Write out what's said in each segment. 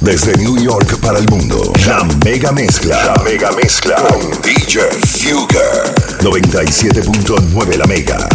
Desde New York para el mundo, la mega mezcla. La mega mezcla con DJ Fugger. 97.9 la mega.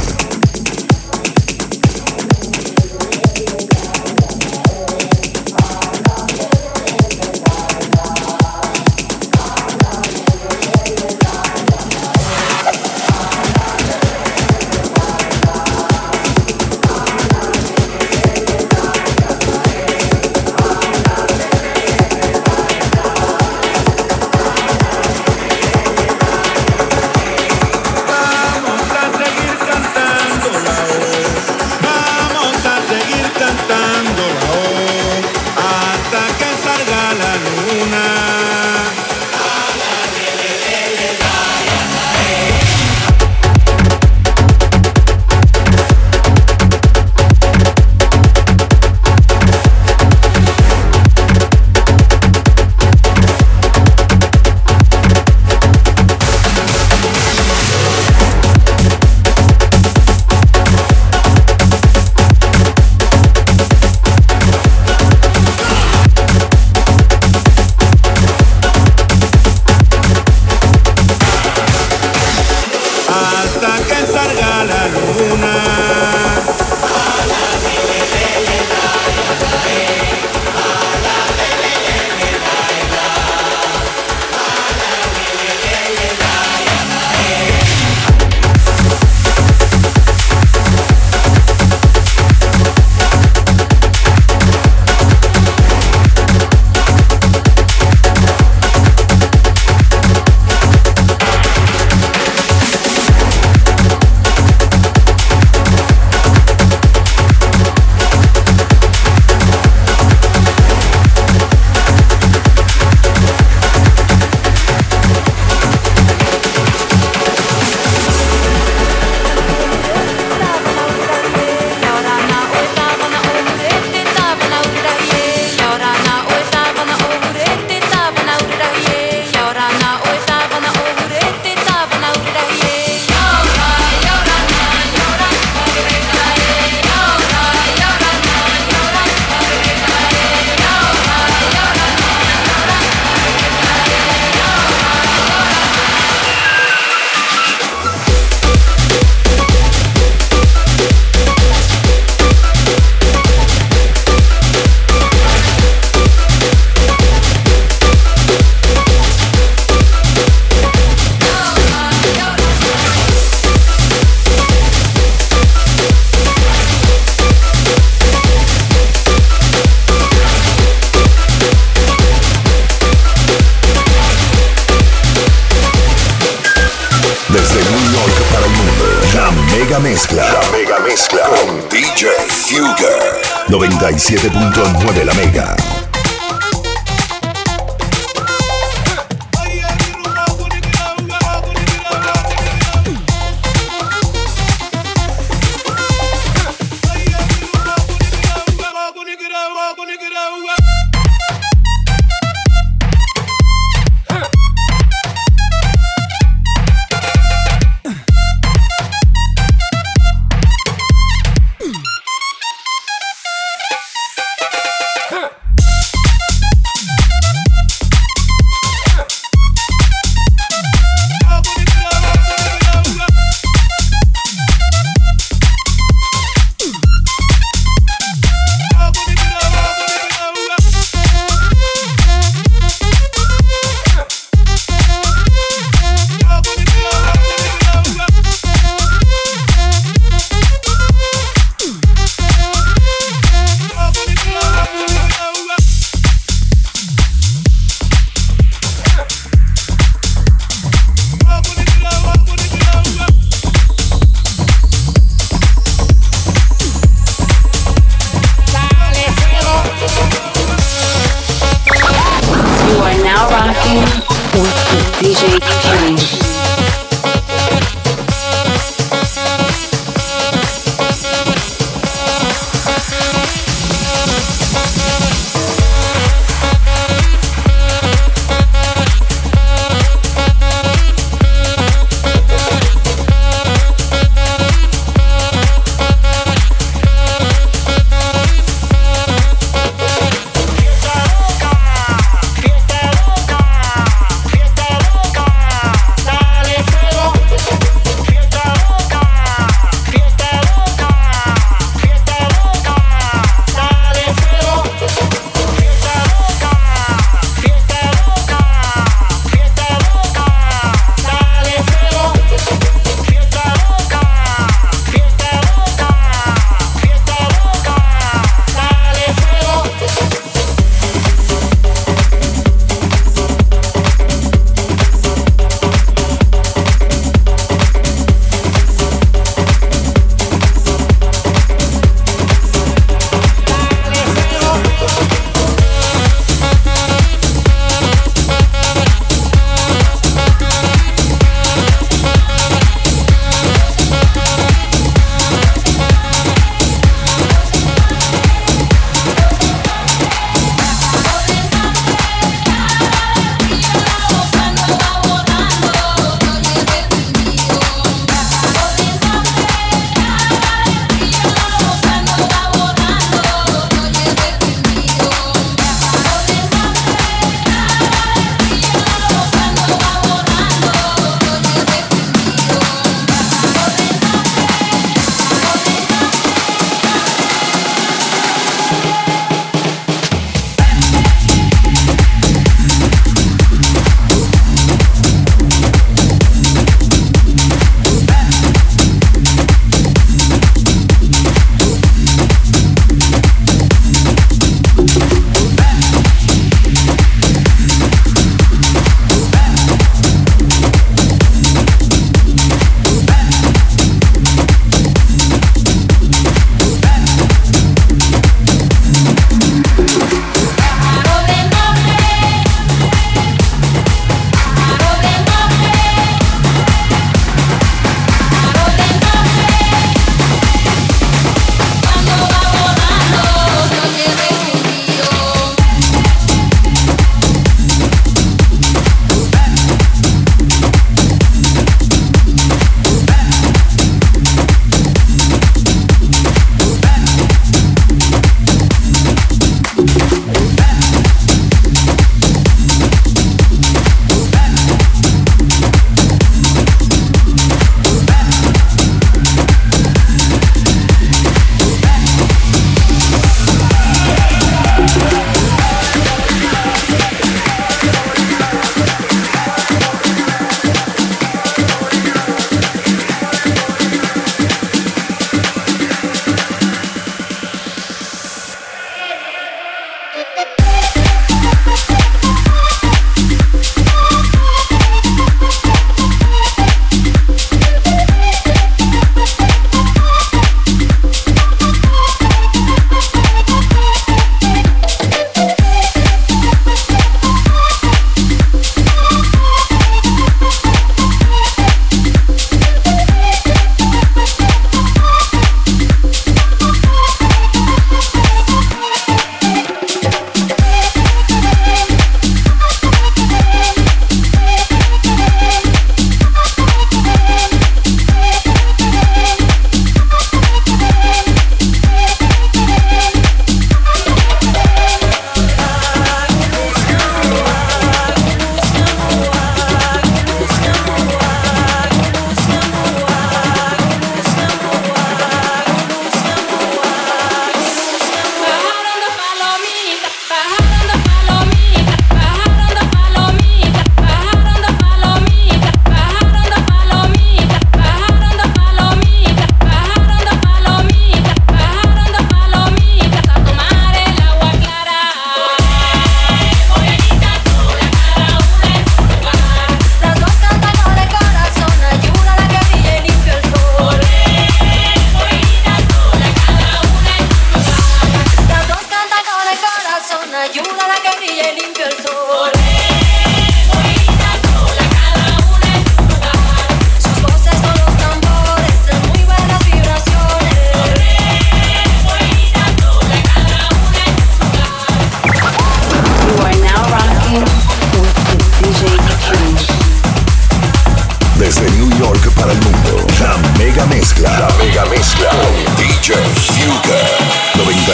Mezcla. La mega mezcla con DJ Fugger. 97.9 la mega.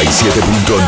97.9 La Mega.